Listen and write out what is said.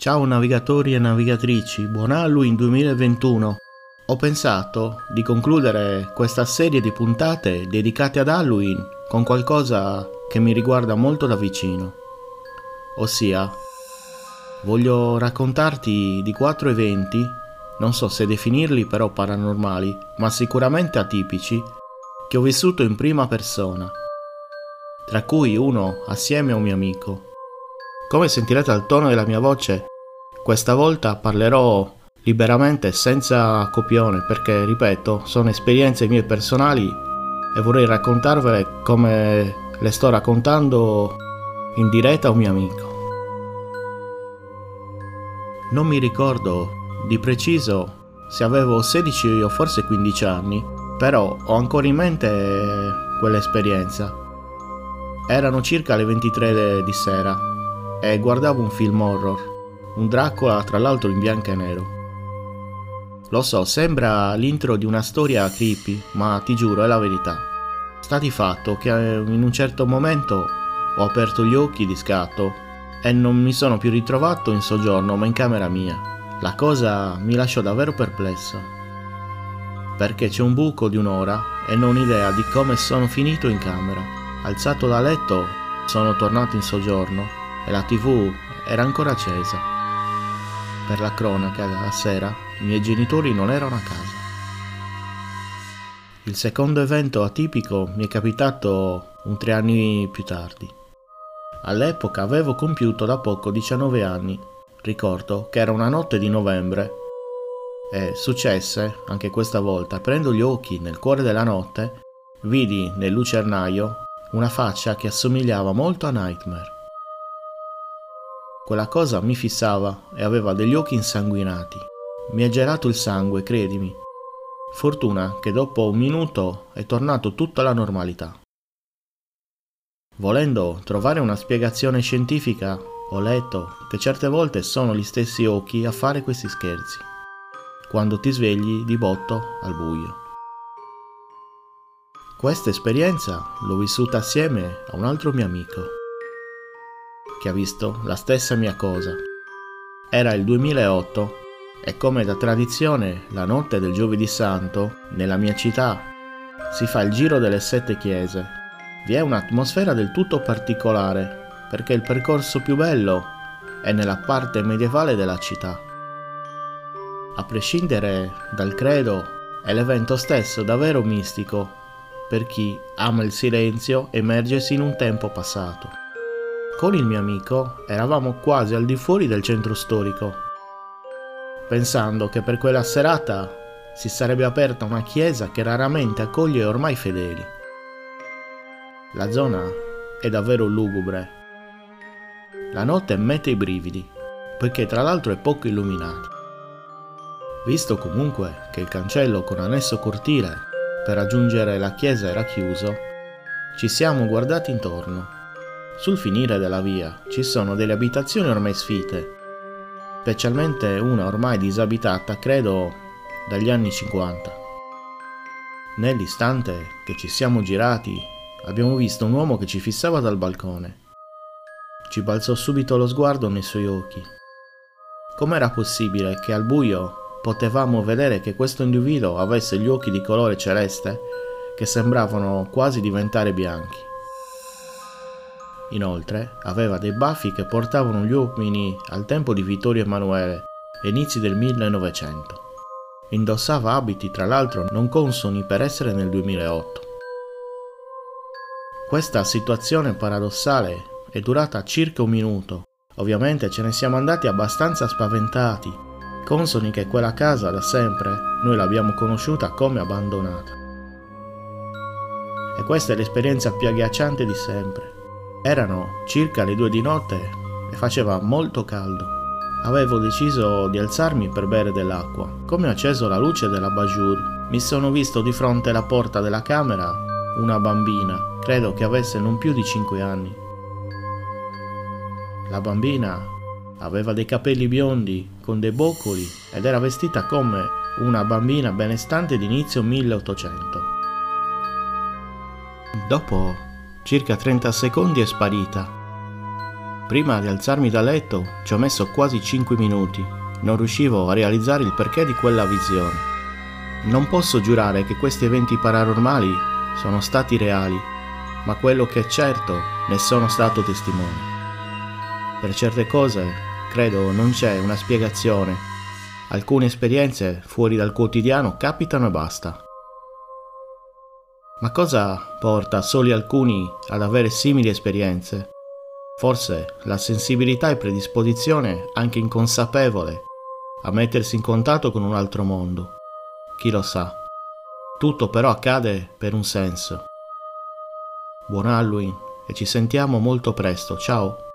Ciao navigatori e navigatrici, buon Halloween 2021. Ho pensato di concludere questa serie di puntate dedicate ad Halloween con qualcosa che mi riguarda molto da vicino. Ossia, voglio raccontarti di quattro eventi, non so se definirli però paranormali, ma sicuramente atipici, che ho vissuto in prima persona, tra cui uno assieme a un mio amico. Come sentirete al tono della mia voce, questa volta parlerò liberamente senza copione perché, ripeto, sono esperienze mie personali e vorrei raccontarvele come le sto raccontando in diretta a un mio amico. Non mi ricordo di preciso se avevo 16 o forse 15 anni, però ho ancora in mente quell'esperienza. Erano circa le 23 di sera e guardavo un film horror, un Dracula tra l'altro in bianco e nero. Lo so, sembra l'intro di una storia creepy, ma ti giuro è la verità. Sta di fatto che in un certo momento ho aperto gli occhi di scatto e non mi sono più ritrovato in soggiorno ma in camera mia. La cosa mi lasciò davvero perplesso, perché c'è un buco di un'ora e non ho idea di come sono finito in camera. Alzato da letto sono tornato in soggiorno e la tv era ancora accesa. Per la cronaca, la sera, i miei genitori non erano a casa. Il secondo evento atipico mi è capitato un tre anni più tardi. All'epoca avevo compiuto da poco 19 anni. Ricordo che era una notte di novembre e successe, anche questa volta, prendo gli occhi nel cuore della notte, vidi nel lucernaio una faccia che assomigliava molto a Nightmare. Quella cosa mi fissava e aveva degli occhi insanguinati. Mi è gelato il sangue, credimi. Fortuna che dopo un minuto è tornato tutta la normalità. Volendo trovare una spiegazione scientifica, ho letto che certe volte sono gli stessi occhi a fare questi scherzi, quando ti svegli di botto al buio. Questa esperienza l'ho vissuta assieme a un altro mio amico, che ha visto la stessa mia cosa. Era il 2008 e come da tradizione la notte del giovedì santo, nella mia città, si fa il giro delle sette chiese. Vi è un'atmosfera del tutto particolare perché il percorso più bello è nella parte medievale della città. A prescindere dal credo, è l'evento stesso davvero mistico per chi ama il silenzio e immergersi in un tempo passato. Con il mio amico eravamo quasi al di fuori del centro storico, pensando che per quella serata si sarebbe aperta una chiesa che raramente accoglie ormai fedeli. La zona è davvero lugubre. La notte mette i brividi, poiché tra l'altro è poco illuminata. Visto comunque che il cancello con annesso cortile per raggiungere la chiesa era chiuso, ci siamo guardati intorno. Sul finire della via ci sono delle abitazioni ormai sfite, specialmente una ormai disabitata, credo, dagli anni 50. Nell'istante che ci siamo girati, abbiamo visto un uomo che ci fissava dal balcone. Ci balzò subito lo sguardo nei suoi occhi. Com'era possibile che al buio potevamo vedere che questo individuo avesse gli occhi di colore celeste che sembravano quasi diventare bianchi? Inoltre aveva dei baffi che portavano gli uomini al tempo di Vittorio Emanuele, inizi del 1900. Indossava abiti tra l'altro non consoni per essere nel 2008. Questa situazione paradossale è durata circa un minuto. Ovviamente ce ne siamo andati abbastanza spaventati, consoni che quella casa da sempre noi l'abbiamo conosciuta come abbandonata. E questa è l'esperienza più agghiacciante di sempre. Erano circa le due di notte e faceva molto caldo. Avevo deciso di alzarmi per bere dell'acqua. Come ho acceso la luce della bajour, mi sono visto di fronte alla porta della camera una bambina, credo che avesse non più di 5 anni. La bambina aveva dei capelli biondi con dei boccoli ed era vestita come una bambina benestante d'inizio 1800. Dopo circa 30 secondi è sparita. Prima di alzarmi da letto ci ho messo quasi 5 minuti. Non riuscivo a realizzare il perché di quella visione. Non posso giurare che questi eventi paranormali sono stati reali, ma quello che è certo ne sono stato testimone. Per certe cose credo non c'è una spiegazione. Alcune esperienze fuori dal quotidiano capitano e basta. Ma cosa porta soli alcuni ad avere simili esperienze? Forse la sensibilità e predisposizione, anche inconsapevole, a mettersi in contatto con un altro mondo. Chi lo sa. Tutto però accade per un senso. Buon Halloween e ci sentiamo molto presto. Ciao!